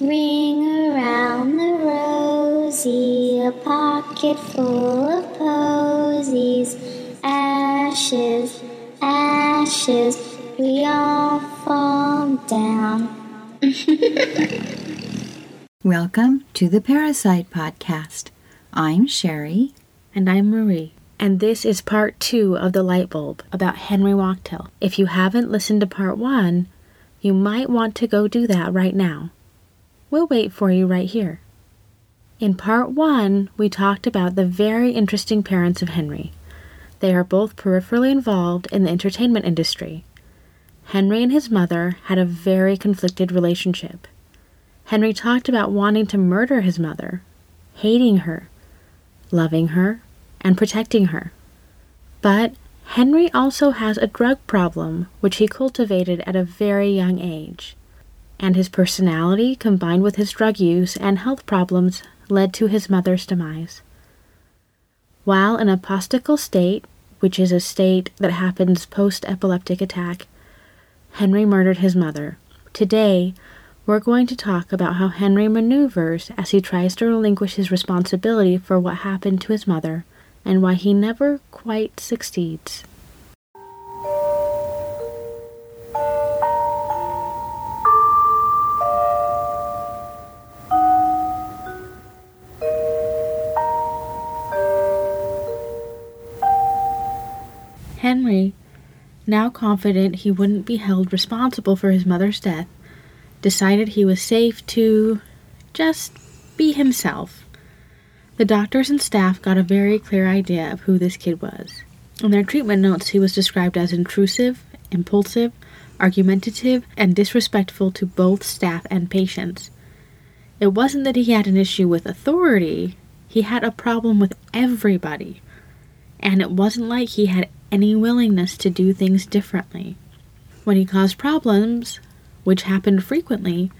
Ring around the rosy, a pocket full of posies. Ashes, ashes, we all fall down. Welcome to the Parricide Podcast. I'm Sherry. And I'm Marie. And this is part two of The Light Bulb about Henry Wachtel. If you haven't listened to part one, you might want to go do that right now. We'll wait for you right here. In part one, we talked about the very interesting parents of Henry. They are both peripherally involved in the entertainment industry. Henry and his mother had a very conflicted relationship. Henry talked about wanting to murder his mother, hating her, loving her, and protecting her. But Henry also has a drug problem which he cultivated at a very young age. And his personality, combined with his drug use and health problems, led to his mother's demise. While in a postictal state, which is a state that happens post epileptic attack, Henry murdered his mother. Today, we're going to talk about how Henry maneuvers as he tries to relinquish his responsibility for what happened to his mother and why he never quite succeeds. Now confident he wouldn't be held responsible for his mother's death, decided he was safe to just be himself. The doctors and staff got a very clear idea of who this kid was. In their treatment notes, he was described as intrusive, impulsive, argumentative, and disrespectful to both staff and patients. It wasn't that he had an issue with authority, he had a problem with everybody. And it wasn't like he had any willingness to do things differently. When he caused problems, which happened frequently,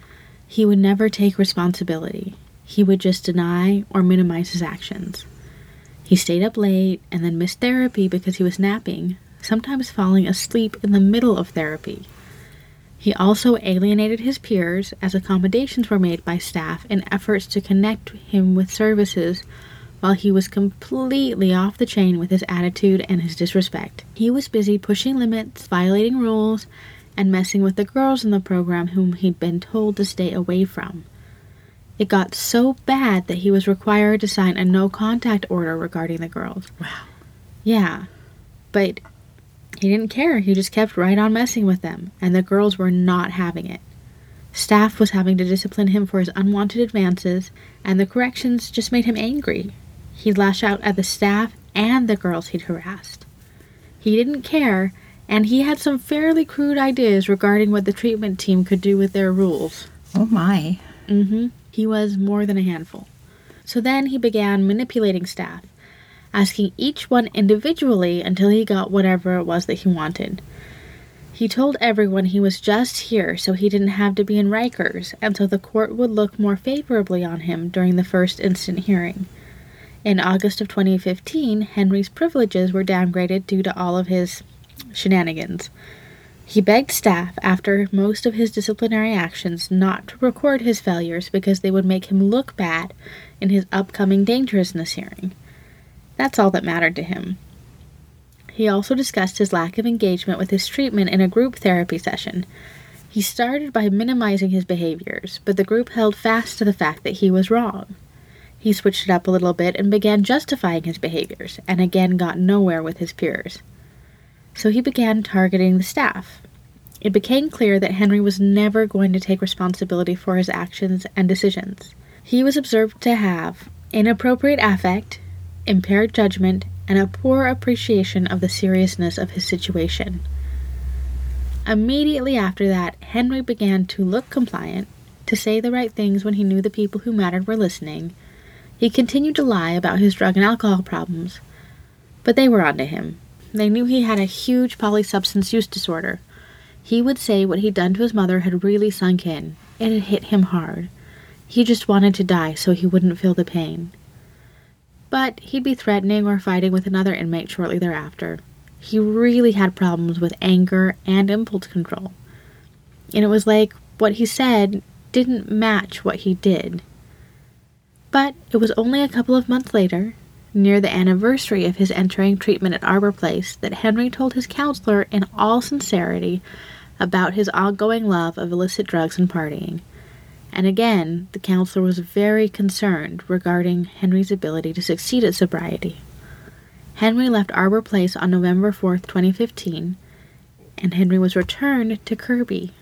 he would never take responsibility. He would just deny or minimize his actions. He stayed up late and then missed therapy because he was napping, sometimes falling asleep in the middle of therapy. He also alienated his peers as accommodations were made by staff in efforts to connect him with services while he was completely off the chain with his attitude and his disrespect. He was busy pushing limits, violating rules, and messing with the girls in the program whom he'd been told to stay away from. It got so bad that he was required to sign a no contact order regarding the girls. Wow. Yeah. But he didn't care. He just kept right on messing with them, and the girls were not having it. Staff was having to discipline him for his unwanted advances, and the corrections just made him angry. He'd lash out at the staff and the girls he'd harassed. He didn't care, and he had some fairly crude ideas regarding what the treatment team could do with their rules. Oh my. Mm-hmm. He was more than a handful. So then he began manipulating staff, asking each one individually until he got whatever it was that he wanted. He told everyone he was just here so he didn't have to be in Rikers and so the court would look more favorably on him during the first instant hearing. In August of 2015, Henry's privileges were downgraded due to all of his shenanigans. He begged staff, after most of his disciplinary actions, not to record his failures because they would make him look bad in his upcoming dangerousness hearing. That's all that mattered to him. He also discussed his lack of engagement with his treatment in a group therapy session. He started by minimizing his behaviors, but the group held fast to the fact that he was wrong. He switched it up a little bit and began justifying his behaviors, and again got nowhere with his peers. So he began targeting the staff. It became clear that Henry was never going to take responsibility for his actions and decisions. He was observed to have inappropriate affect, impaired judgment, and a poor appreciation of the seriousness of his situation. Immediately after that, Henry began to look compliant, to say the right things when he knew the people who mattered were listening. He continued to lie about his drug and alcohol problems, but they were onto him. They knew he had a huge polysubstance use disorder. He would say what he'd done to his mother had really sunk in. And it had hit him hard. He just wanted to die so he wouldn't feel the pain. But he'd be threatening or fighting with another inmate shortly thereafter. He really had problems with anger and impulse control. And it was like what he said didn't match what he did. But it was only a couple of months later, near the anniversary of his entering treatment at Arbor Place, that Henry told his counselor in all sincerity about his ongoing love of illicit drugs and partying. And again, the counselor was very concerned regarding Henry's ability to succeed at sobriety. Henry left Arbor Place on November 4th, 2015, and Henry was returned to Kirby.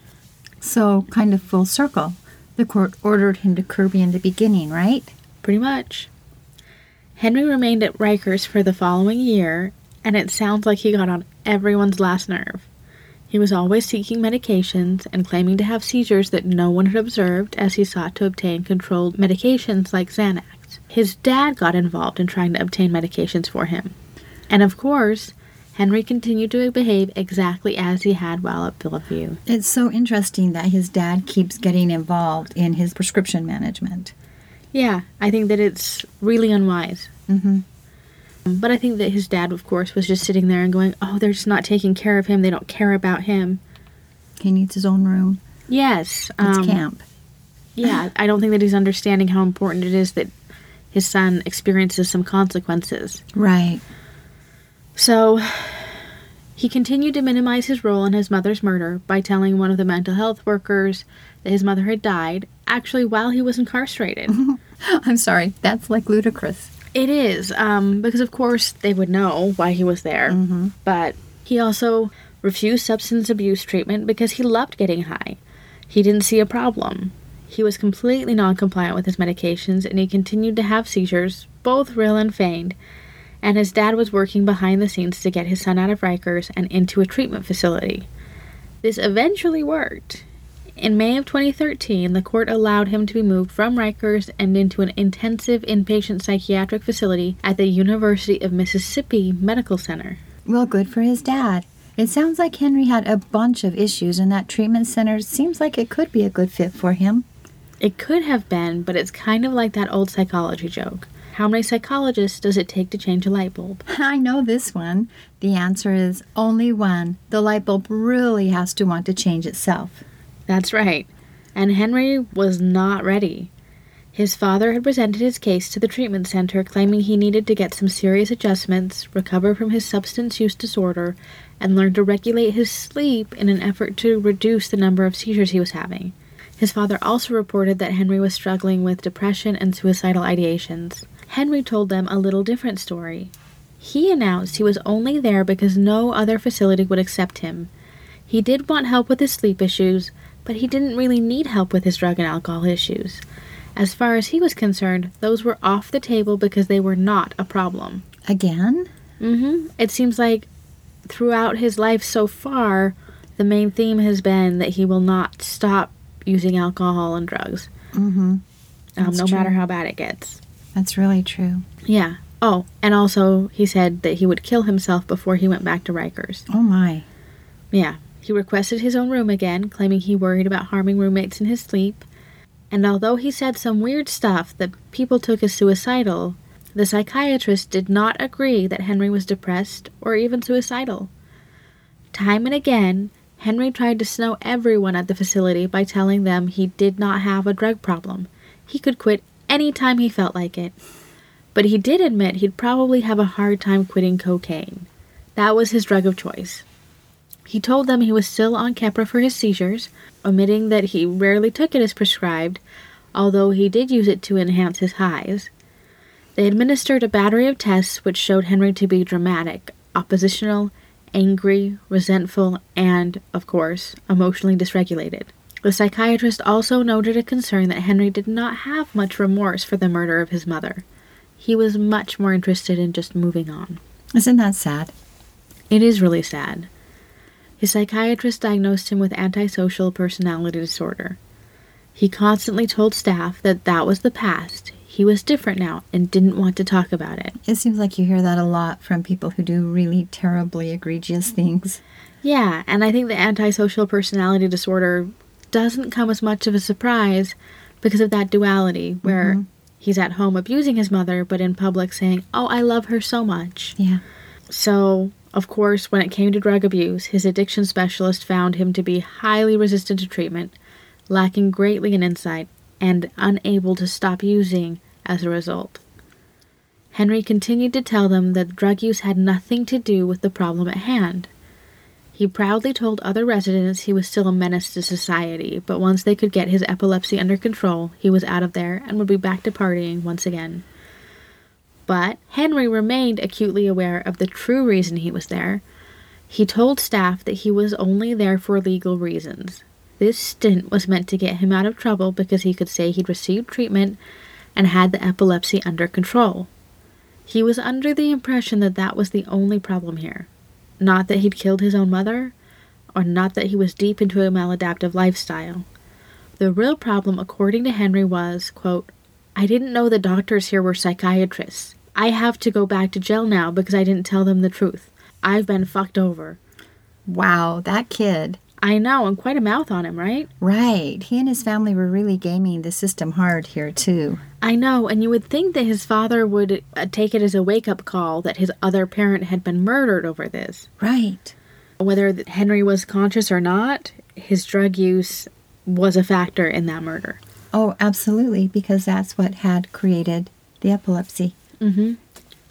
So, kind of full circle. The court ordered him to Kirby in the beginning, right? Pretty much. Henry remained at Rikers for the following year, and it sounds like he got on everyone's last nerve. He was always seeking medications and claiming to have seizures that no one had observed as he sought to obtain controlled medications like Xanax. His dad got involved in trying to obtain medications for him. And of course, Henry continued to behave exactly as he had while at Bellevue. It's so interesting that his dad keeps getting involved in his prescription management. Yeah, I think that it's really unwise. Mm-hmm. But I think that his dad, of course, was just sitting there and going, oh, they're just not taking care of him. They don't care about him. He needs his own room. Yes. It's um, camp. Yeah, I don't think that he's understanding how important it is that his son experiences some consequences. Right. So he continued to minimize his role in his mother's murder by telling one of the mental health workers that his mother had died, actually, while he was incarcerated. I'm sorry. That's like ludicrous. It is, um, because of course they would know why he was there. But he also refused substance abuse treatment because he loved getting high. He didn't see a problem. He was completely non compliant with his medications and he continued to have seizures, both real and feigned. And his dad was working behind the scenes to get his son out of Rikers and into a treatment facility. This eventually worked. In May of 2013, the court allowed him to be moved from Rikers and into an intensive inpatient psychiatric facility at the University of Mississippi Medical Center. Well, good for his dad. It sounds like Henry had a bunch of issues, and that treatment center seems like it could be a good fit for him. It could have been, but it's kind of like that old psychology joke. How many psychologists does it take to change a light bulb? I know this one. The answer is only one. The light bulb really has to want to change itself. That's right. And Henry was not ready. His father had presented his case to the treatment center, claiming he needed to get some serious adjustments, recover from his substance use disorder, and learn to regulate his sleep in an effort to reduce the number of seizures he was having. His father also reported that Henry was struggling with depression and suicidal ideations. Henry told them a little different story. He announced he was only there because no other facility would accept him. He did want help with his sleep issues, but he didn't really need help with his drug and alcohol issues. As far as he was concerned, those were off the table because they were not a problem. Again? Mm hmm. It seems like throughout his life so far, the main theme has been that he will not stop using alcohol and drugs, Mm-hmm. um, no true. matter how bad it gets. That's really true. Yeah. Oh, and also he said that he would kill himself before he went back to Rikers. Oh my. Yeah. He requested his own room again, claiming he worried about harming roommates in his sleep. And although he said some weird stuff that people took as suicidal, the psychiatrist did not agree that Henry was depressed or even suicidal. Time and again, Henry tried to snow everyone at the facility by telling them he did not have a drug problem. He could quit any time he felt like it. But he did admit he'd probably have a hard time quitting cocaine. That was his drug of choice. He told them he was still on Keppra for his seizures, omitting that he rarely took it as prescribed, although he did use it to enhance his highs. They administered a battery of tests which showed Henry to be dramatic, oppositional, angry, resentful, and, of course, emotionally dysregulated. The psychiatrist also noted a concern that Henry did not have much remorse for the murder of his mother. He was much more interested in just moving on. Isn't that sad? It is really sad. His psychiatrist diagnosed him with antisocial personality disorder. He constantly told staff that that was the past. He was different now and didn't want to talk about it. It seems like you hear that a lot from people who do really terribly egregious things. Yeah, and I think the antisocial personality disorder doesn't come as much of a surprise because of that duality where mm-hmm. he's at home abusing his mother, but in public saying, Oh, I love her so much. Yeah. So, of course, when it came to drug abuse, his addiction specialist found him to be highly resistant to treatment, lacking greatly in insight and unable to stop using as a result. Henry continued to tell them that drug use had nothing to do with the problem at hand. He proudly told other residents he was still a menace to society, but once they could get his epilepsy under control, he was out of there and would be back to partying once again. But Henry remained acutely aware of the true reason he was there. He told staff that he was only there for legal reasons. This stint was meant to get him out of trouble because he could say he'd received treatment and had the epilepsy under control. He was under the impression that that was the only problem here. Not that he'd killed his own mother, or not that he was deep into a maladaptive lifestyle. The real problem, according to Henry, was, quote, I didn't know the doctors here were psychiatrists. I have to go back to jail now because I didn't tell them the truth. I've been fucked over. Wow, that kid. I know, and quite a mouth on him, right? Right. He and his family were really gaming the system hard here, too. I know, and you would think that his father would uh, take it as a wake up call that his other parent had been murdered over this. Right. Whether Henry was conscious or not, his drug use was a factor in that murder. Oh, absolutely, because that's what had created the epilepsy. Mm-hmm.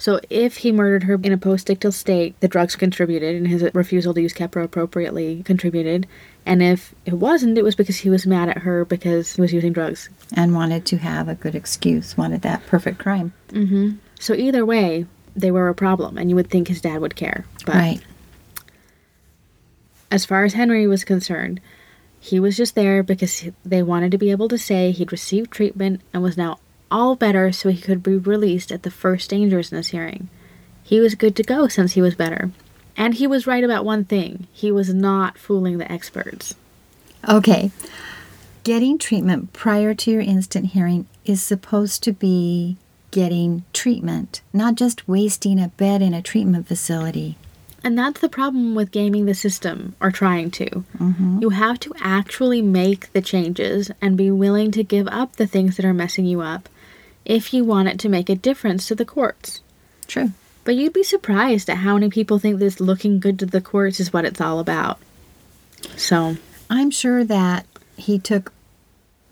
So if he murdered her in a post-ictal state, the drugs contributed, and his refusal to use Keppra appropriately contributed. And if it wasn't, it was because he was mad at her because he was using drugs. And wanted to have a good excuse, wanted that perfect crime. Mm-hmm. So either way, they were a problem, and you would think his dad would care. But right. as far as Henry was concerned, he was just there because they wanted to be able to say he'd received treatment and was now all better so he could be released at the first dangerousness hearing. He was good to go since he was better. And he was right about one thing he was not fooling the experts. Okay. Getting treatment prior to your instant hearing is supposed to be getting treatment, not just wasting a bed in a treatment facility. And that's the problem with gaming the system, or trying to. Mm-hmm. You have to actually make the changes and be willing to give up the things that are messing you up if you want it to make a difference to the courts. True. But you'd be surprised at how many people think this looking good to the courts is what it's all about. So. I'm sure that he took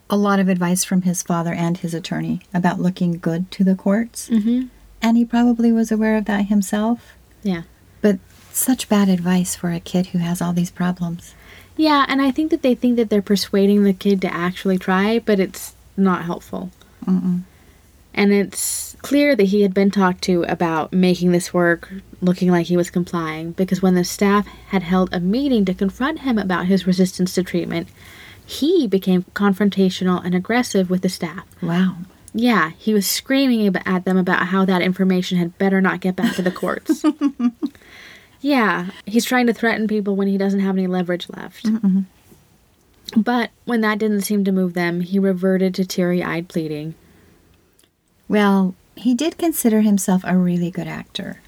a lot of advice from his father and his attorney about looking good to the courts. Mm-hmm. And he probably was aware of that himself. Yeah. But such bad advice for a kid who has all these problems. Yeah, and I think that they think that they're persuading the kid to actually try, but it's not helpful. Mm-mm. And it's clear that he had been talked to about making this work looking like he was complying because when the staff had held a meeting to confront him about his resistance to treatment, he became confrontational and aggressive with the staff. Wow. Yeah, he was screaming at them about how that information had better not get back to the courts. yeah, he's trying to threaten people when he doesn't have any leverage left. Mm-mm. But when that didn't seem to move them, he reverted to teary eyed pleading. Well, he did consider himself a really good actor.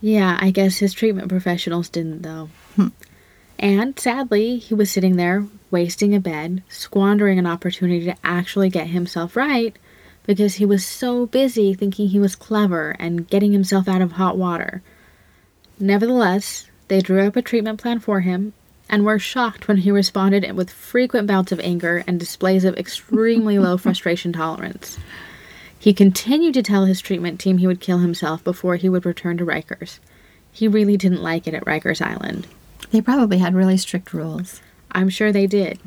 Yeah, I guess his treatment professionals didn't, though. Hmm. And sadly, he was sitting there, wasting a bed, squandering an opportunity to actually get himself right because he was so busy thinking he was clever and getting himself out of hot water. Nevertheless, they drew up a treatment plan for him and were shocked when he responded with frequent bouts of anger and displays of extremely low frustration tolerance. He continued to tell his treatment team he would kill himself before he would return to Rikers. He really didn't like it at Rikers Island. They probably had really strict rules. I'm sure they did.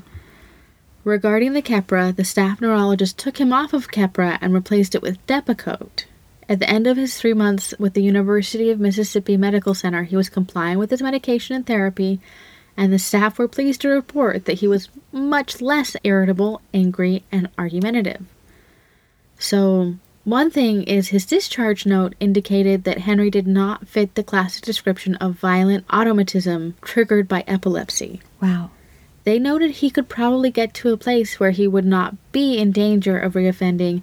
Regarding the Keppra, the staff neurologist took him off of Keppra and replaced it with Depakote. At the end of his three months with the University of Mississippi Medical Center, he was complying with his medication and therapy, and the staff were pleased to report that he was much less irritable, angry, and argumentative. So, one thing is his discharge note indicated that Henry did not fit the classic description of violent automatism triggered by epilepsy. Wow. They noted he could probably get to a place where he would not be in danger of reoffending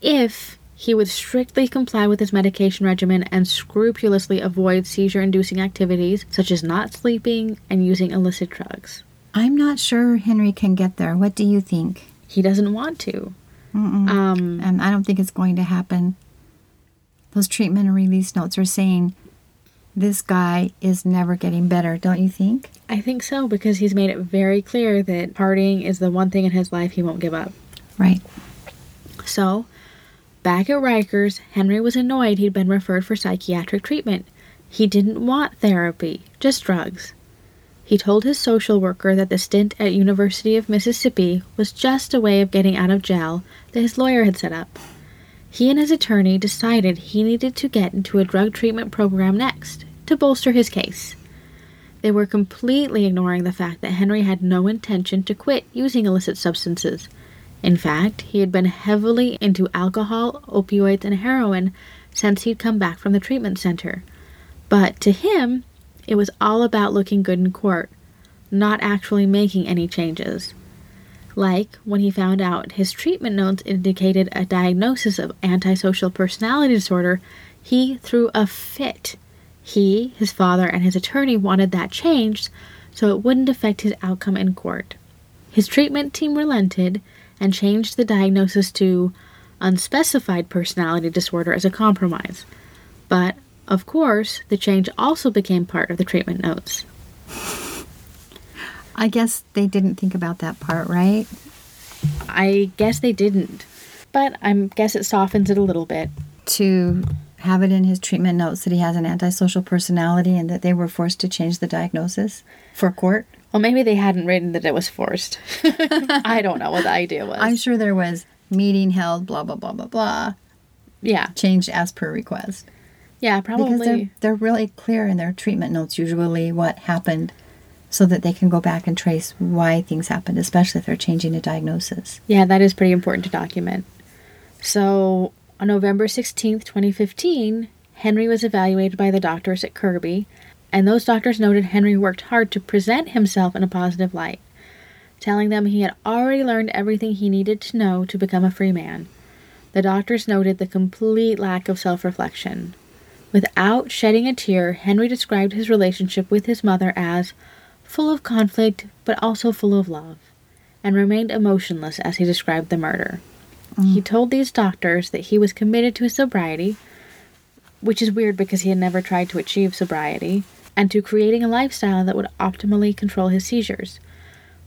if he would strictly comply with his medication regimen and scrupulously avoid seizure inducing activities such as not sleeping and using illicit drugs. I'm not sure Henry can get there. What do you think? He doesn't want to. Um, and I don't think it's going to happen. Those treatment and release notes are saying this guy is never getting better, don't you think? I think so because he's made it very clear that partying is the one thing in his life he won't give up. Right. So, back at Rikers, Henry was annoyed he'd been referred for psychiatric treatment. He didn't want therapy, just drugs. He told his social worker that the stint at University of Mississippi was just a way of getting out of jail that his lawyer had set up. He and his attorney decided he needed to get into a drug treatment program next to bolster his case. They were completely ignoring the fact that Henry had no intention to quit using illicit substances. In fact, he had been heavily into alcohol, opioids, and heroin since he'd come back from the treatment center. But to him, it was all about looking good in court, not actually making any changes. Like when he found out his treatment notes indicated a diagnosis of antisocial personality disorder, he threw a fit. He, his father, and his attorney wanted that changed so it wouldn't affect his outcome in court. His treatment team relented and changed the diagnosis to unspecified personality disorder as a compromise. But of course, the change also became part of the treatment notes. I guess they didn't think about that part, right? I guess they didn't. But I guess it softens it a little bit. To have it in his treatment notes that he has an antisocial personality and that they were forced to change the diagnosis for court. Well, maybe they hadn't written that it was forced. I don't know what the idea was. I'm sure there was meeting held, blah, blah, blah, blah, blah, yeah. changed as per request. Yeah, probably. Because they're, they're really clear in their treatment notes, usually what happened, so that they can go back and trace why things happened, especially if they're changing a diagnosis. Yeah, that is pretty important to document. So, on November 16th, 2015, Henry was evaluated by the doctors at Kirby, and those doctors noted Henry worked hard to present himself in a positive light, telling them he had already learned everything he needed to know to become a free man. The doctors noted the complete lack of self reflection. Without shedding a tear, Henry described his relationship with his mother as full of conflict but also full of love, and remained emotionless as he described the murder. He mm. told these doctors that he was committed to his sobriety, which is weird because he had never tried to achieve sobriety, and to creating a lifestyle that would optimally control his seizures,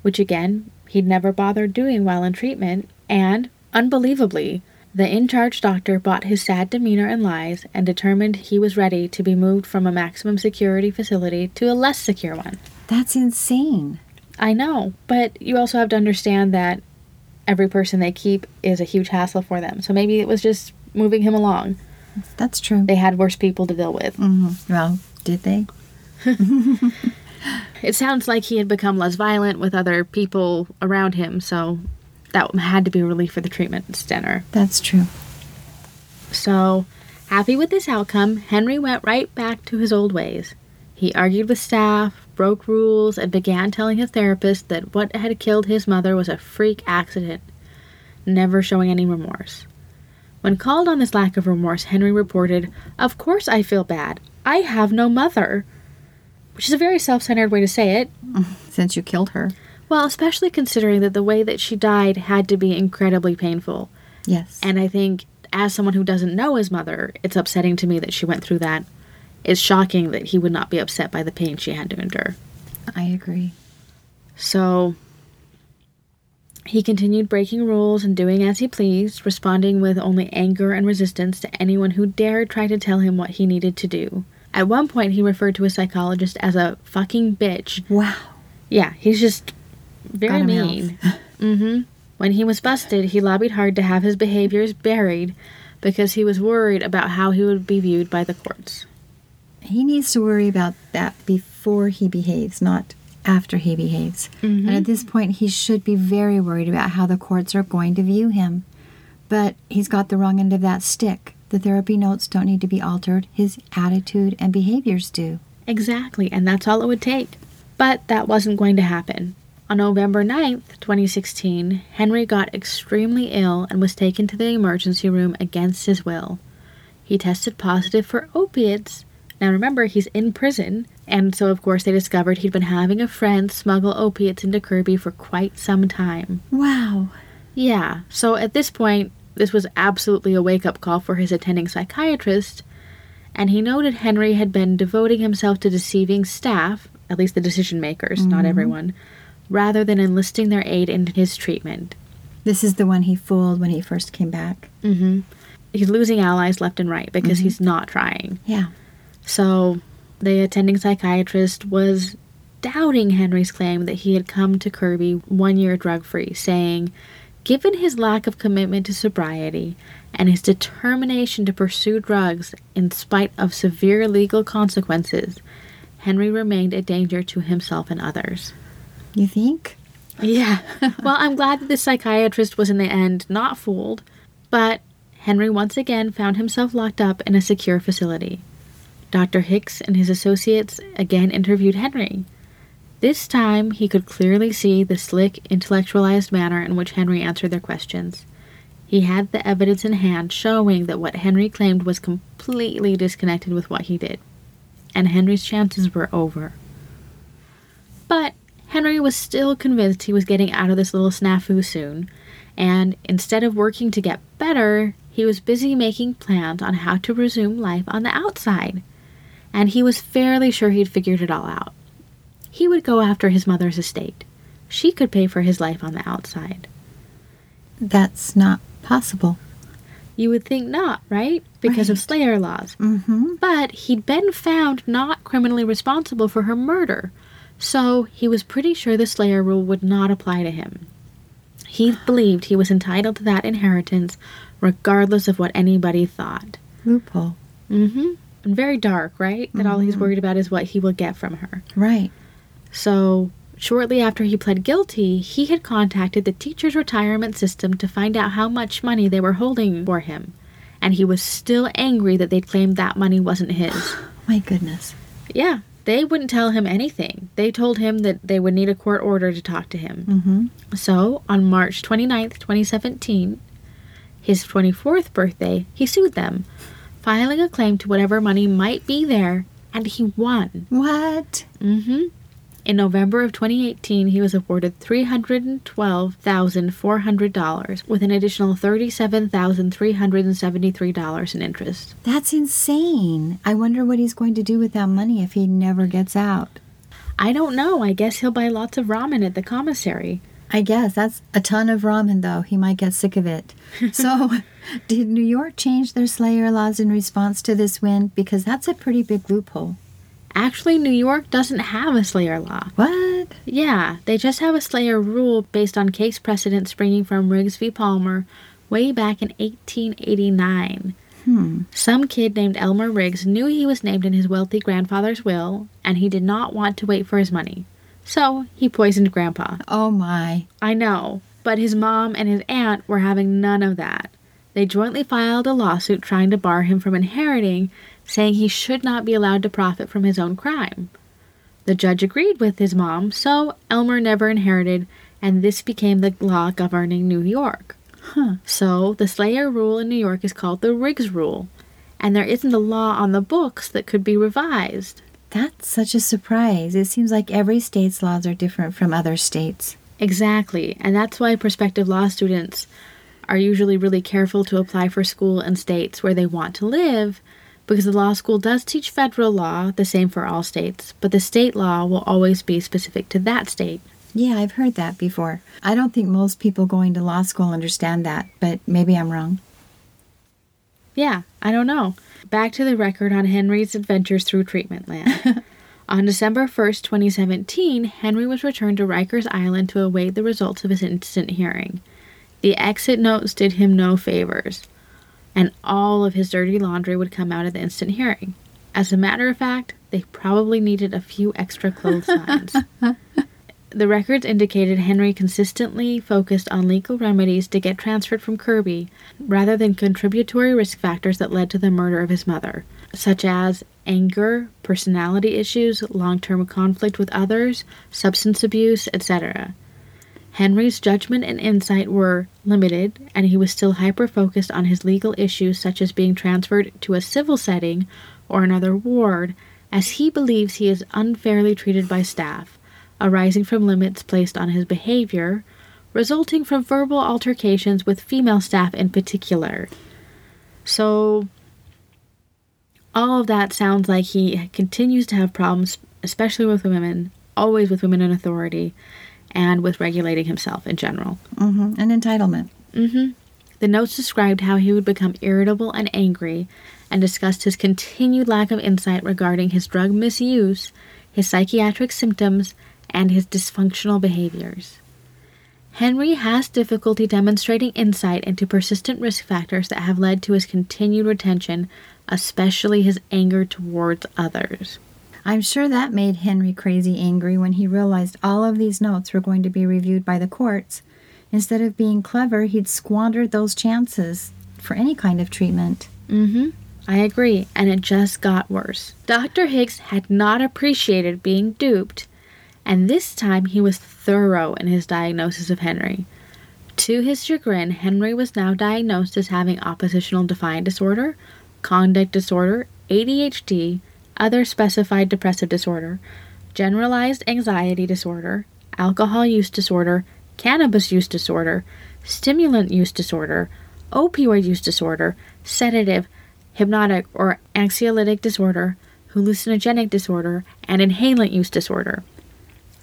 which again, he'd never bothered doing while in treatment, and, unbelievably, the in charge doctor bought his sad demeanor and lies and determined he was ready to be moved from a maximum security facility to a less secure one. That's insane. I know, but you also have to understand that every person they keep is a huge hassle for them. So maybe it was just moving him along. That's true. They had worse people to deal with. Mm-hmm. Well, did they? It sounds like he had become less violent with other people around him, so that had to be a relief for the treatment center. That's true. So, happy with this outcome, Henry went right back to his old ways. He argued with staff, broke rules, and began telling his therapist that what had killed his mother was a freak accident, never showing any remorse. When called on this lack of remorse, Henry reported, Of course I feel bad. I have no mother. Which is a very self centered way to say it. Since you killed her. Well, especially considering that the way that she died had to be incredibly painful. Yes. And I think, as someone who doesn't know his mother, it's upsetting to me that she went through that. It's shocking that he would not be upset by the pain she had to endure. I agree. So, he continued breaking rules and doing as he pleased, responding with only anger and resistance to anyone who dared try to tell him what he needed to do. At one point, he referred to a psychologist as a fucking bitch. Wow. Yeah, he's just very Got him out. mean. hmm When he was busted, he lobbied hard to have his behaviors buried because he was worried about how he would be viewed by the courts. He needs to worry about that before he behaves, not after he behaves. And at this point, he should be very worried about how the courts are going to view him. But he's got the wrong end of that stick. The therapy notes don't need to be altered, his attitude and behaviors do. Exactly, and that's all it would take. But that wasn't going to happen. On November 9th, 2016, Henry got extremely ill and was taken to the emergency room against his will. He tested positive for opiates. Now remember, he's in prison, and so of course they discovered he'd been having a friend smuggle opiates into Kirby for quite some time. Wow. Yeah, so at this point, this was absolutely a wake up call for his attending psychiatrist, and he noted Henry had been devoting himself to deceiving staff, at least the decision makers, not mm-hmm. everyone, rather than enlisting their aid in his treatment. This is the one he fooled when he first came back. Mm-hmm. He's losing allies left and right because mm-hmm. he's not trying. Yeah. So the attending psychiatrist was doubting Henry's claim that he had come to Kirby one year drug free, saying, Given his lack of commitment to sobriety and his determination to pursue drugs in spite of severe legal consequences, Henry remained a danger to himself and others. You think? Yeah. well, I'm glad that the psychiatrist was in the end not fooled, but Henry once again found himself locked up in a secure facility. Dr. Hicks and his associates again interviewed Henry. This time, he could clearly see the slick, intellectualized manner in which Henry answered their questions. He had the evidence in hand showing that what Henry claimed was completely disconnected with what he did. And Henry's chances were over. Henry was still convinced he was getting out of this little snafu soon, and instead of working to get better, he was busy making plans on how to resume life on the outside. And he was fairly sure he'd figured it all out. He would go after his mother's estate. She could pay for his life on the outside. That's not possible. You would think not, right? Because of Slayer laws. Mm-hmm. But he'd been found not criminally responsible for her murder, so he was pretty sure the Slayer rule would not apply to him. He believed he was entitled to that inheritance regardless of what anybody thought. Loophole. Mm-hmm. And very dark, right? That all he's worried about is what he will get from her. Right. So, shortly after he pled guilty, he had contacted the teacher's retirement system to find out how much money they were holding for him. And he was still angry that they'd claimed that money wasn't his. My goodness. yeah, they wouldn't tell him anything. They told him that they would need a court order to talk to him. Mm-hmm. So, on March 29th, 2017, his 24th birthday, he sued them, filing a claim to whatever money might be there, and he won. What? Mm hmm In November of 2018, he was awarded $312,400 with an additional $37,373 in interest. That's insane. I wonder what he's going to do with that money if he never gets out. I don't know. I guess he'll buy lots of ramen at the commissary. I guess that's a ton of ramen, though. He might get sick of it. So, did New York change their Slayer laws in response to this win? Because that's a pretty big loophole. Actually, New York doesn't have a Slayer law. What? Yeah, they just have a Slayer rule based on case precedent springing from Riggs v. Palmer way back in 1889. Hmm. Some kid named Elmer Riggs knew he was named in his wealthy grandfather's will, and he did not want to wait for his money. So he poisoned Grandpa. Oh my. I know, but his mom and his aunt were having none of that. They jointly filed a lawsuit trying to bar him from inheriting, saying he should not be allowed to profit from his own crime. The judge agreed with his mom, so Elmer never inherited, and this became the law governing New York. Huh. So the Slayer rule in New York is called the Riggs rule, and there isn't a law on the books that could be revised. That's such a surprise. It seems like every state's laws are different from other states. Exactly, and that's why prospective law students are usually really careful to apply for school in states where they want to live because the law school does teach federal law, the same for all states, but the state law will always be specific to that state. Yeah, I've heard that before. I don't think most people going to law school understand that, but maybe I'm wrong. Yeah, I don't know. Back to the record on Henry's adventures through treatment land. on December 1st, 2017, Henry was returned to Rikers Island to await the results of his instant hearing. The exit notes did him no favors, and all of his dirty laundry would come out at the instant hearing. As a matter of fact, they probably needed a few extra clotheslines. The records indicated Henry consistently focused on legal remedies to get transferred from Kirby rather than contributory risk factors that led to the murder of his mother, such as anger, personality issues, long term conflict with others, substance abuse, etc. Henry's judgment and insight were limited, and he was still hyper focused on his legal issues, such as being transferred to a civil setting or another ward, as he believes he is unfairly treated by staff arising from limits placed on his behavior, resulting from verbal altercations with female staff in particular. So, all of that sounds like he continues to have problems, especially with women, always with women in authority, and with regulating himself in general. hmm An entitlement. hmm The notes described how he would become irritable and angry and discussed his continued lack of insight regarding his drug misuse, his psychiatric symptoms, and his dysfunctional behaviors. Henry has difficulty demonstrating insight into persistent risk factors that have led to his continued retention, especially his anger towards others. I'm sure that made Henry crazy angry when he realized all of these notes were going to be reviewed by the courts. Instead of being clever, he'd squandered those chances for any kind of treatment. Mm-hmm. I agree, and it just got worse. Dr. Hicks had not appreciated being duped, and this time he was thorough in his diagnosis of Henry. To his chagrin, Henry was now diagnosed as having oppositional defiant disorder, conduct disorder, ADHD, other specified depressive disorder, generalized anxiety disorder, alcohol use disorder, cannabis use disorder, stimulant use disorder, opioid use disorder, sedative, hypnotic or anxiolytic disorder, hallucinogenic disorder, and inhalant use disorder.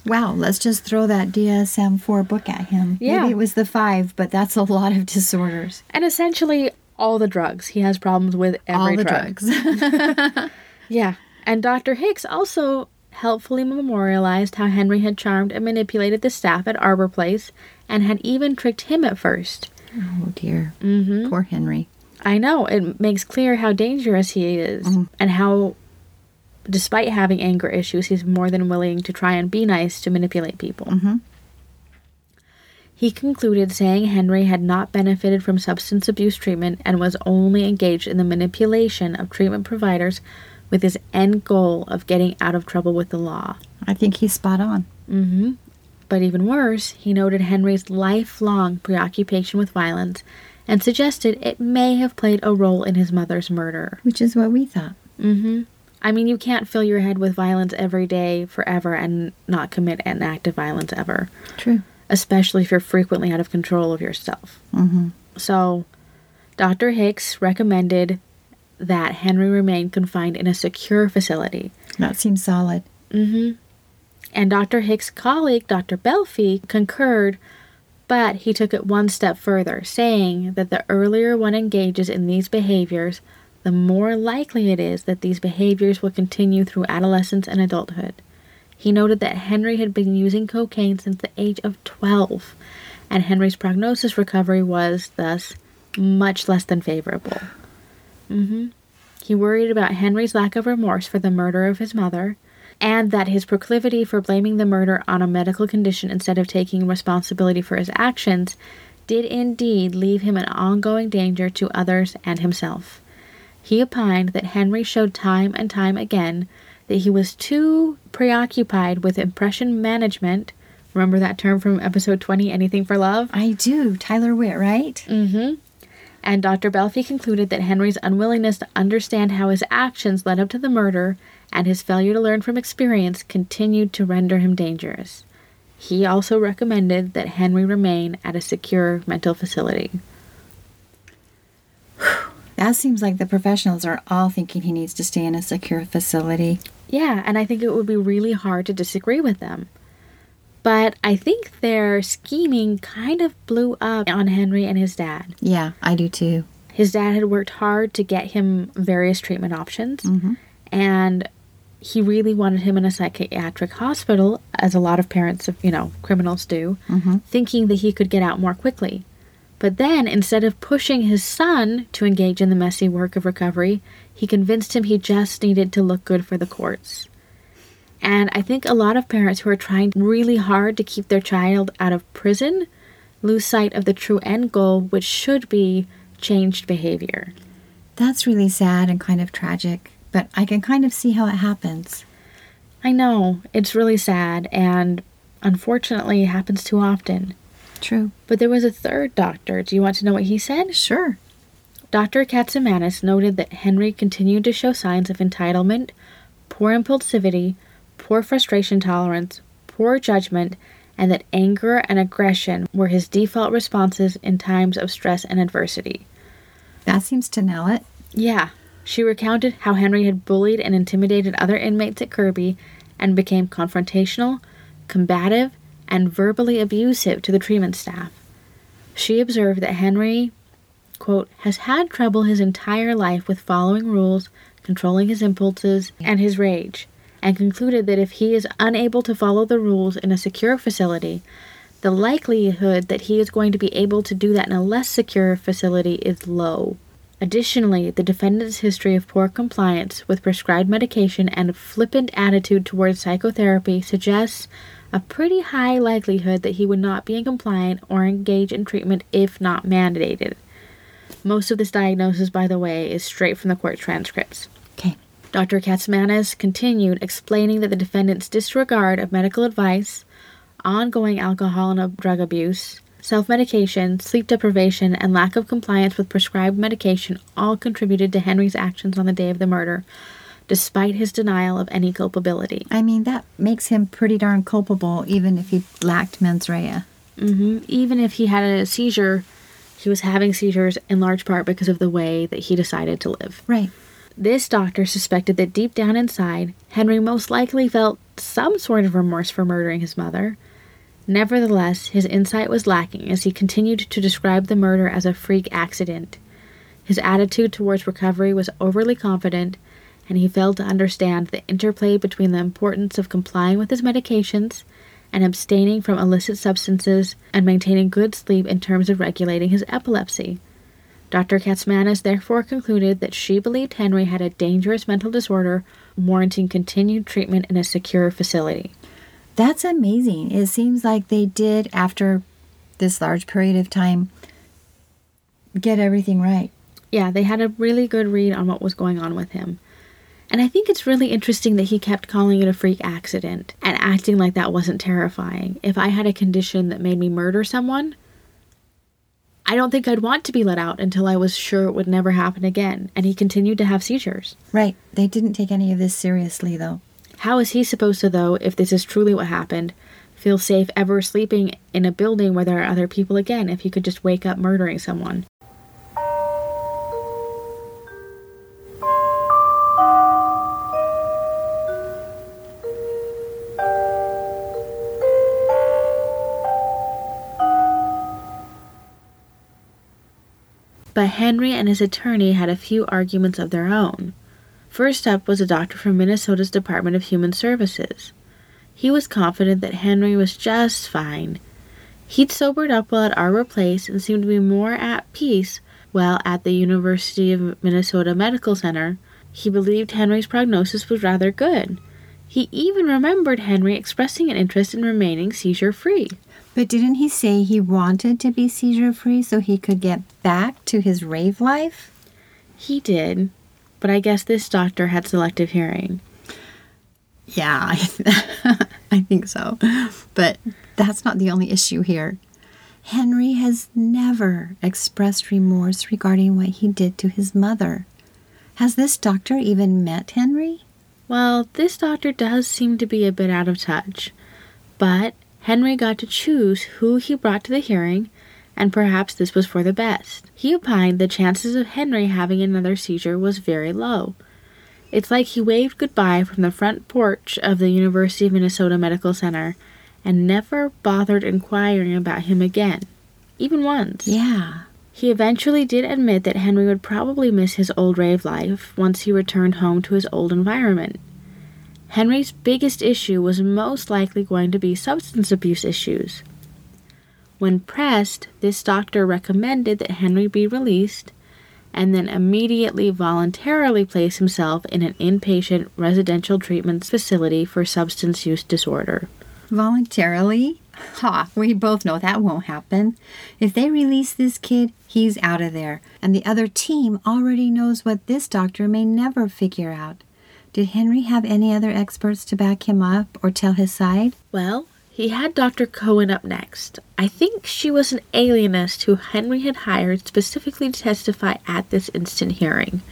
Wow, let's just throw that DSM 4 book at him. Yeah. Maybe it was the five, but that's a lot of disorders. And essentially all the drugs. He has problems with every All the drug. drugs. Yeah. And Dr. Hicks also helpfully memorialized how Henry had charmed and manipulated the staff at Arbor Place and had even tricked him at first. oh, dear. Mm-hmm. Poor Henry. I know, it makes clear how dangerous he is and how, despite having anger issues, he's more than willing to try and be nice to manipulate people. Mhm. He concluded saying Henry had not benefited from substance abuse treatment and was only engaged in the manipulation of treatment providers with his end goal of getting out of trouble with the law. I think he's spot on. Mm-hmm. But even worse, he noted Henry's lifelong preoccupation with violence and suggested it may have played a role in his mother's murder. Which is what we thought. Mm-hmm. I mean, you can't fill your head with violence every day forever and not commit an act of violence ever, True. especially if you're frequently out of control of yourself. Mm-hmm. So, Dr. Hicks recommended that Henry remained confined in a secure facility. That seems solid. Mm-hmm. And Dr. Hicks' colleague, Dr. Belfi, concurred, but he took it one step further, saying that the earlier one engages in these behaviors, the more likely it is that these behaviors will continue through adolescence and adulthood. He noted that Henry had been using cocaine since the age of 12, and Henry's prognosis recovery was, thus, much less than favorable. Hmm He worried about Henry's lack of remorse for the murder of his mother, and that his proclivity for blaming the murder on a medical condition instead of taking responsibility for his actions did indeed leave him an ongoing danger to others and himself. He opined that Henry showed time and time again that he was too preoccupied with impression management. Remember that term from episode 20, Anything for Love? I do. Tyler Witt, right? Mm-hmm. And Dr. Belfi concluded that Henry's unwillingness to understand how his actions led up to the murder and his failure to learn from experience continued to render him dangerous. He also recommended that Henry remain at a secure mental facility. That seems like the professionals are all thinking he needs to stay in a secure facility. Yeah, and I think it would be really hard to disagree with them. But I think their scheming kind of blew up on Henry and his dad. Yeah, I do too. His dad had worked hard to get him various treatment options, mm-hmm. and he really wanted him in a psychiatric hospital, as a lot of parents of, you know, criminals do, mm-hmm. thinking that he could get out more quickly. But then, instead of pushing his son to engage in the messy work of recovery, he convinced him he just needed to look good for the courts. And I think a lot of parents who are trying really hard to keep their child out of prison lose sight of the true end goal, which should be changed behavior. That's really sad and kind of tragic, but I can kind of see how it happens. I know, it's really sad, and unfortunately, it happens too often. True. But there was a third doctor. Do you want to know what he said? Sure. Dr. Katsamanis noted that Henry continued to show signs of entitlement, poor impulsivity, poor frustration tolerance, poor judgment, and that anger and aggression were his default responses in times of stress and adversity. That seems to nail it. Yeah, She recounted how Henry had bullied and intimidated other inmates at Kirby and became confrontational, combative, and verbally abusive to the treatment staff. She observed that Henry, quote, has had trouble his entire life with following rules, controlling his impulses, and his rage, and concluded that if he is unable to follow the rules in a secure facility, the likelihood that he is going to be able to do that in a less secure facility is low. Additionally, the defendant's history of poor compliance with prescribed medication and a flippant attitude towards psychotherapy suggests a pretty high likelihood that he would not be in compliant or engage in treatment if not mandated. Most of this diagnosis, by the way, is straight from the court transcripts. Dr. Katzmanis continued explaining that the defendant's disregard of medical advice, ongoing alcohol and drug abuse, self medication, sleep deprivation, and lack of compliance with prescribed medication all contributed to Henry's actions on the day of the murder, despite his denial of any culpability. I mean, that makes him pretty darn culpable, even if he lacked mens rea. hmm Even if he had a seizure, he was having seizures in large part because of the way that he decided to live. Right. This doctor suspected that deep down inside, Henry most likely felt some sort of remorse for murdering his mother. Nevertheless, his insight was lacking as he continued to describe the murder as a freak accident. His attitude towards recovery was overly confident, and he failed to understand the interplay between the importance of complying with his medications and abstaining from illicit substances and maintaining good sleep in terms of regulating his epilepsy. Dr. Katzmanis therefore concluded that she believed Henry had a dangerous mental disorder warranting continued treatment in a secure facility. That's amazing. It seems like they did, after this large period of time, get everything right. Yeah, they had a really good read on what was going on with him. And I think it's really interesting that he kept calling it a freak accident and acting like that wasn't terrifying. If I had a condition that made me murder someone, I don't think I'd want to be let out until I was sure it would never happen again. And he continued to have seizures. Right. They didn't take any of this seriously, though. How is he supposed to, though, if this is truly what happened, feel safe ever sleeping in a building where there are other people again if he could just wake up murdering someone? But Henry and his attorney had a few arguments of their own. First up was a doctor from Minnesota's Department of Human Services. He was confident that Henry was just fine. He'd sobered up while at Arbor Place and seemed to be more at peace while at the University of Minnesota Medical Center. He believed Henry's prognosis was rather good. He even remembered Henry expressing an interest in remaining seizure free. But didn't he say he wanted to be seizure free so he could get back to his rave life? He did, but I guess this doctor had selective hearing. Yeah, I think so. But that's not the only issue here. Henry has never expressed remorse regarding what he did to his mother. Has this doctor even met Henry? Well, this doctor does seem to be a bit out of touch, but Henry got to choose who he brought to the hearing, and perhaps this was for the best. He opined the chances of Henry having another seizure was very low. It's like he waved goodbye from the front porch of the University of Minnesota Medical Center and never bothered inquiring about him again, even once. Yeah. He eventually did admit that Henry would probably miss his old rave life once he returned home to his old environment. Henry's biggest issue was most likely going to be substance abuse issues. When pressed, this doctor recommended that Henry be released and then immediately voluntarily place himself in an inpatient residential treatment facility for substance use disorder. Voluntarily? Ha, we both know that won't happen. If they release this kid, he's out of there. And the other team already knows what this doctor may never figure out. Did Henry have any other experts to back him up or tell his side? Well, he had Dr. Cohen up next. I think she was an alienist who Henry had hired specifically to testify at this instant hearing.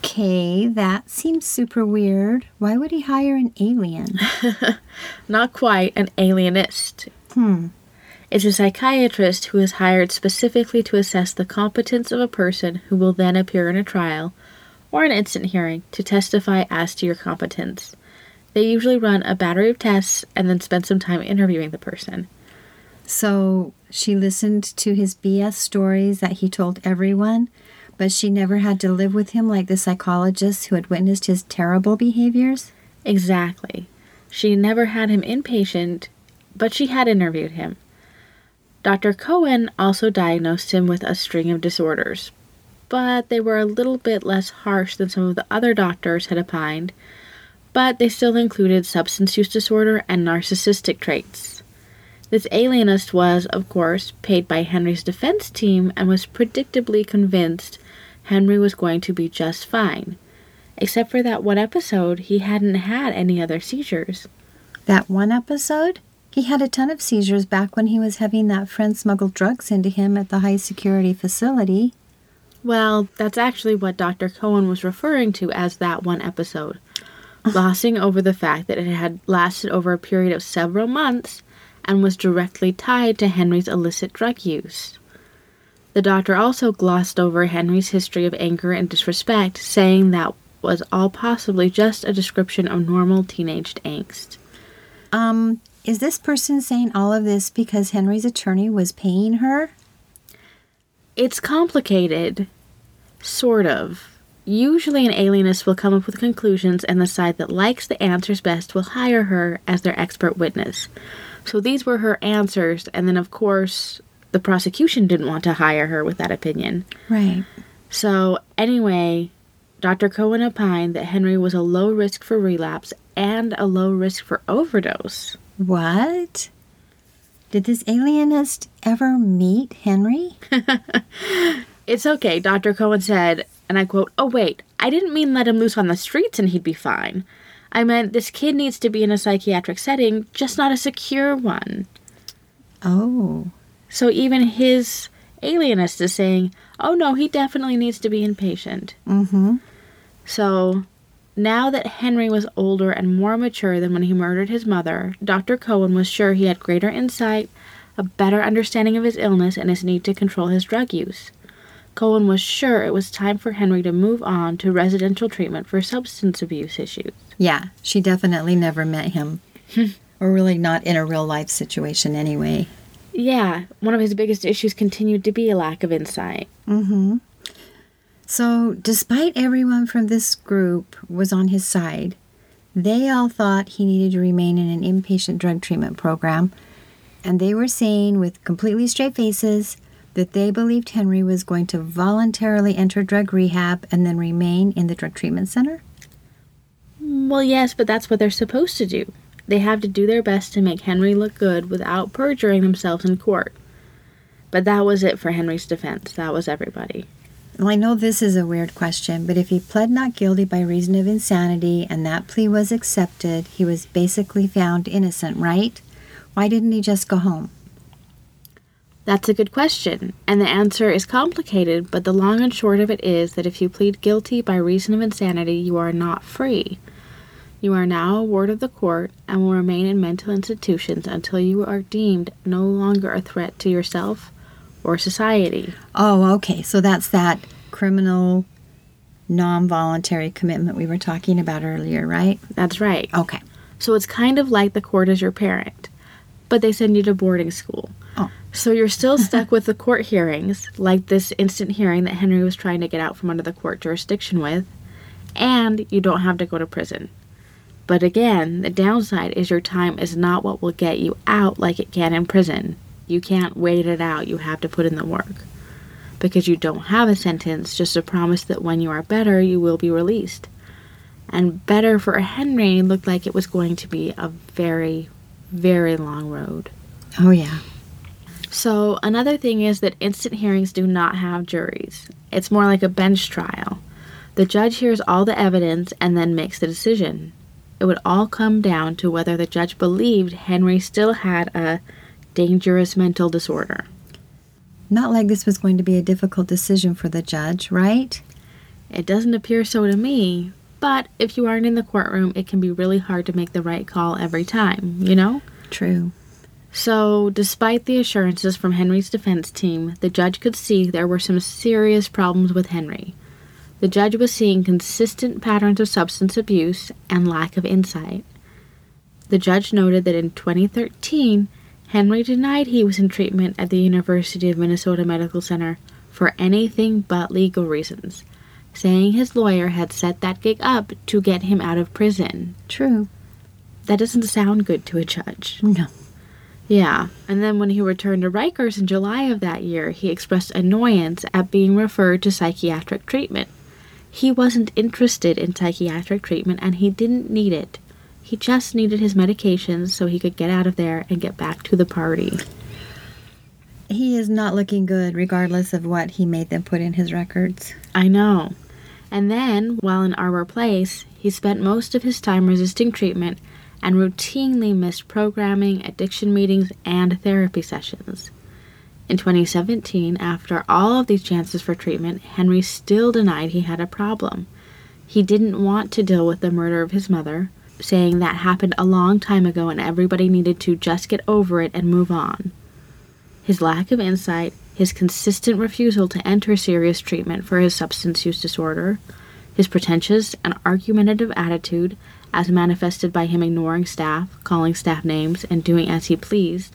Okay, that seems super weird. Why would he hire an alien? Not quite an alienist. Hmm. It's a psychiatrist who is hired specifically to assess the competence of a person who will then appear in a trial, or an instant hearing to testify as to your competence. They usually run a battery of tests and then spend some time interviewing the person. So she listened to his BS stories that he told everyone, but she never had to live with him like the psychologists who had witnessed his terrible behaviors? Exactly. She never had him inpatient, but she had interviewed him. Dr. Cohen also diagnosed him with a string of disorders, but they were a little bit less harsh than some of the other doctors had opined, but they still included substance use disorder and narcissistic traits. This alienist was, of course, paid by Henry's defense team and was predictably convinced Henry was going to be just fine. Except for that one episode, he hadn't had any other seizures. That one episode? He had a ton of seizures back when he was having that friend smuggle drugs into him at the high security facility. Well, that's actually what Dr. Cohen was referring to as that one episode, glossing over the fact that it had lasted over a period of several months and was directly tied to Henry's illicit drug use. The doctor also glossed over Henry's history of anger and disrespect, saying that was all possibly just a description of normal teenage angst. Um, is this person saying all of this because Henry's attorney was paying her? It's complicated. Sort of. Usually, an alienist will come up with conclusions, and the side that likes the answers best will hire her as their expert witness. So, these were her answers, and then, of course, the prosecution didn't want to hire her with that opinion. Right. So, anyway, Dr. Cohen opined that Henry was a low risk for relapse and a low risk for overdose. What? Did this alienist ever meet Henry? It's okay, Dr. Cohen said, and I quote, Oh, wait, I didn't mean let him loose on the streets and he'd be fine. I meant this kid needs to be in a psychiatric setting, just not a secure one. Oh. So even his alienist is saying, Oh, no, he definitely needs to be inpatient. Mm-hmm. So now that Henry was older and more mature than when he murdered his mother, Dr. Cohen was sure he had greater insight, a better understanding of his illness, and his need to control his drug use. Cohen was sure it was time for Henry to move on to residential treatment for substance abuse issues. Yeah, she definitely never met him. or really not in a real life situation anyway. Yeah, one of his biggest issues continued to be a lack of insight. Mm-hmm. So, despite everyone from this group was on his side, they all thought he needed to remain in an inpatient drug treatment program, and they were saying with completely straight faces that they believed Henry was going to voluntarily enter drug rehab and then remain in the drug treatment center? Well, yes, but that's what they're supposed to do. They have to do their best to make Henry look good without perjuring themselves in court. But that was it for Henry's defense. That was everybody. Well, I know this is a weird question, but if he pled not guilty by reason of insanity and that plea was accepted, he was basically found innocent, right? Why didn't he just go home? That's a good question, and the answer is complicated, but the long and short of it is that if you plead guilty by reason of insanity, you are not free. You are now a ward of the court and will remain in mental institutions until you are deemed no longer a threat to yourself or society. Oh, okay. So that's that criminal non voluntary commitment we were talking about earlier, right? That's right. Okay. So it's kind of like the court is your parent, but they send you to boarding school. So you're still stuck with the court hearings, like this instant hearing that Henry was trying to get out from under the court jurisdiction with, and you don't have to go to prison. But again, the downside is your time is not what will get you out like it can in prison. You can't wait it out, you have to put in the work. Because you don't have a sentence, just a promise that when you are better, you will be released. And better for Henry looked like it was going to be a very, very long road. Oh, yeah. So, another thing is that instant hearings do not have juries. It's more like a bench trial. The judge hears all the evidence and then makes the decision. It would all come down to whether the judge believed Henry still had a dangerous mental disorder. Not like this was going to be a difficult decision for the judge, right? It doesn't appear so to me, but if you aren't in the courtroom, it can be really hard to make the right call every time, you know? True. So, despite the assurances from Henry's defense team, the judge could see there were some serious problems with Henry. The judge was seeing consistent patterns of substance abuse and lack of insight. The judge noted that in 2013, Henry denied he was in treatment at the University of Minnesota Medical Center for anything but legal reasons, saying his lawyer had set that gig up to get him out of prison. True. That doesn't sound good to a judge. No. Yeah, and then when he returned to Rikers in July of that year, he expressed annoyance at being referred to psychiatric treatment. He wasn't interested in psychiatric treatment and he didn't need it. He just needed his medications so he could get out of there and get back to the party. He is not looking good, regardless of what he made them put in his records. I know. And then, while in Arbor Place, he spent most of his time resisting treatment and routinely missed programming, addiction meetings, and therapy sessions. In 2017, after all of these chances for treatment, Henry still denied he had a problem. He didn't want to deal with the murder of his mother, saying that happened a long time ago and everybody needed to just get over it and move on. His lack of insight, his consistent refusal to enter serious treatment for his substance use disorder, his pretentious and argumentative attitude, as manifested by him ignoring staff, calling staff names, and doing as he pleased,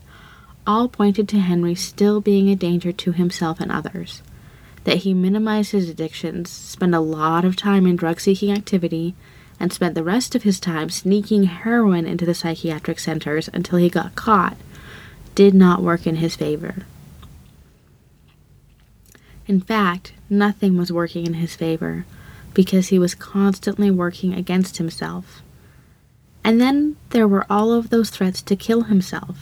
all pointed to Henry still being a danger to himself and others. That he minimized his addictions, spent a lot of time in drug seeking activity, and spent the rest of his time sneaking heroin into the psychiatric centers until he got caught, did not work in his favor. In fact, nothing was working in his favor because he was constantly working against himself. And then there were all of those threats to kill himself.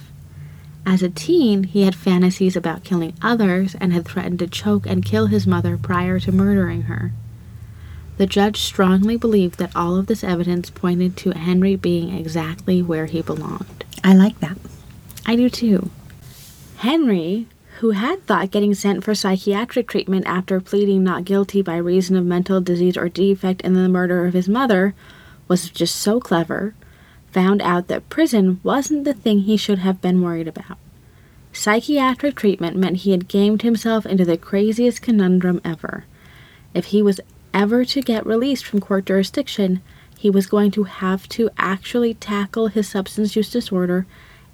As a teen, he had fantasies about killing others and had threatened to choke and kill his mother prior to murdering her. The judge strongly believed that all of this evidence pointed to Henry being exactly where he belonged. I like that. I do too. Henry, who had thought getting sent for psychiatric treatment after pleading not guilty by reason of mental disease or defect in the murder of his mother, was just so clever, found out that prison wasn't the thing he should have been worried about. Psychiatric treatment meant he had gamed himself into the craziest conundrum ever. If he was ever to get released from court jurisdiction, he was going to have to actually tackle his substance use disorder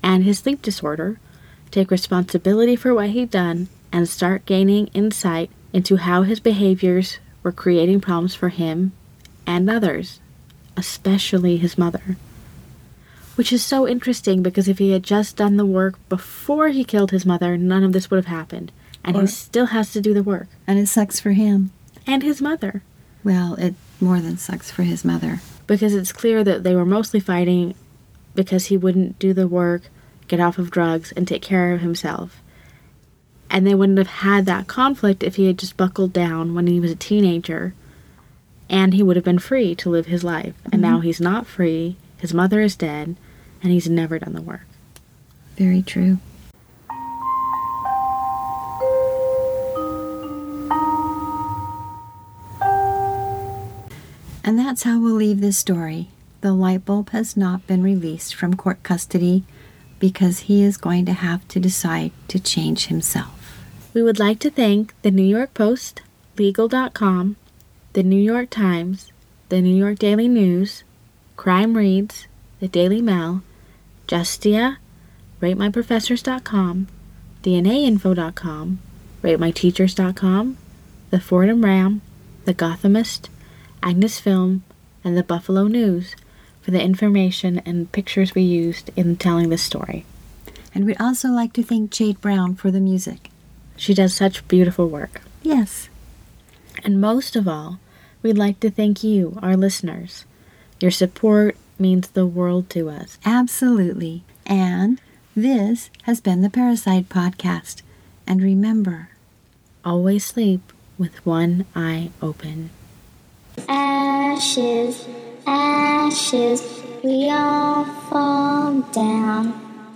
and his sleep disorder, take responsibility for what he'd done, and start gaining insight into how his behaviors were creating problems for him and others, especially his mother. Which is so interesting because if he had just done the work before he killed his mother, none of this would have happened. And Or- he still has to do the work. And it sucks for him. And his mother. Well, it more than sucks for his mother. Because it's clear that they were mostly fighting because he wouldn't do the work, get off of drugs, and take care of himself. And they wouldn't have had that conflict if he had just buckled down when he was a teenager. And he would have been free to live his life. And now mm-hmm. he's not free, his mother is dead, and he's never done the work. Very true. And that's how we'll leave this story. The light bulb has not been released from court custody because he is going to have to decide to change himself. We would like to thank the New York Post, Legal.com, the New York Times, the New York Daily News, Crime Reads, the Daily Mail, Justia, RateMyProfessors.com, DNAinfo.com, RateMyTeachers.com, the Fordham Ram, the Gothamist, Agnes Film, and the Buffalo News for the information and pictures we used in telling this story. And we'd also like to thank Jade Brown for the music. She does such beautiful work. Yes. And most of all, we'd like to thank you, our listeners. Your support means the world to us. Absolutely. And this has been the Parricide Podcast. And remember, Always sleep with one eye open. Ashes, ashes, we all fall down.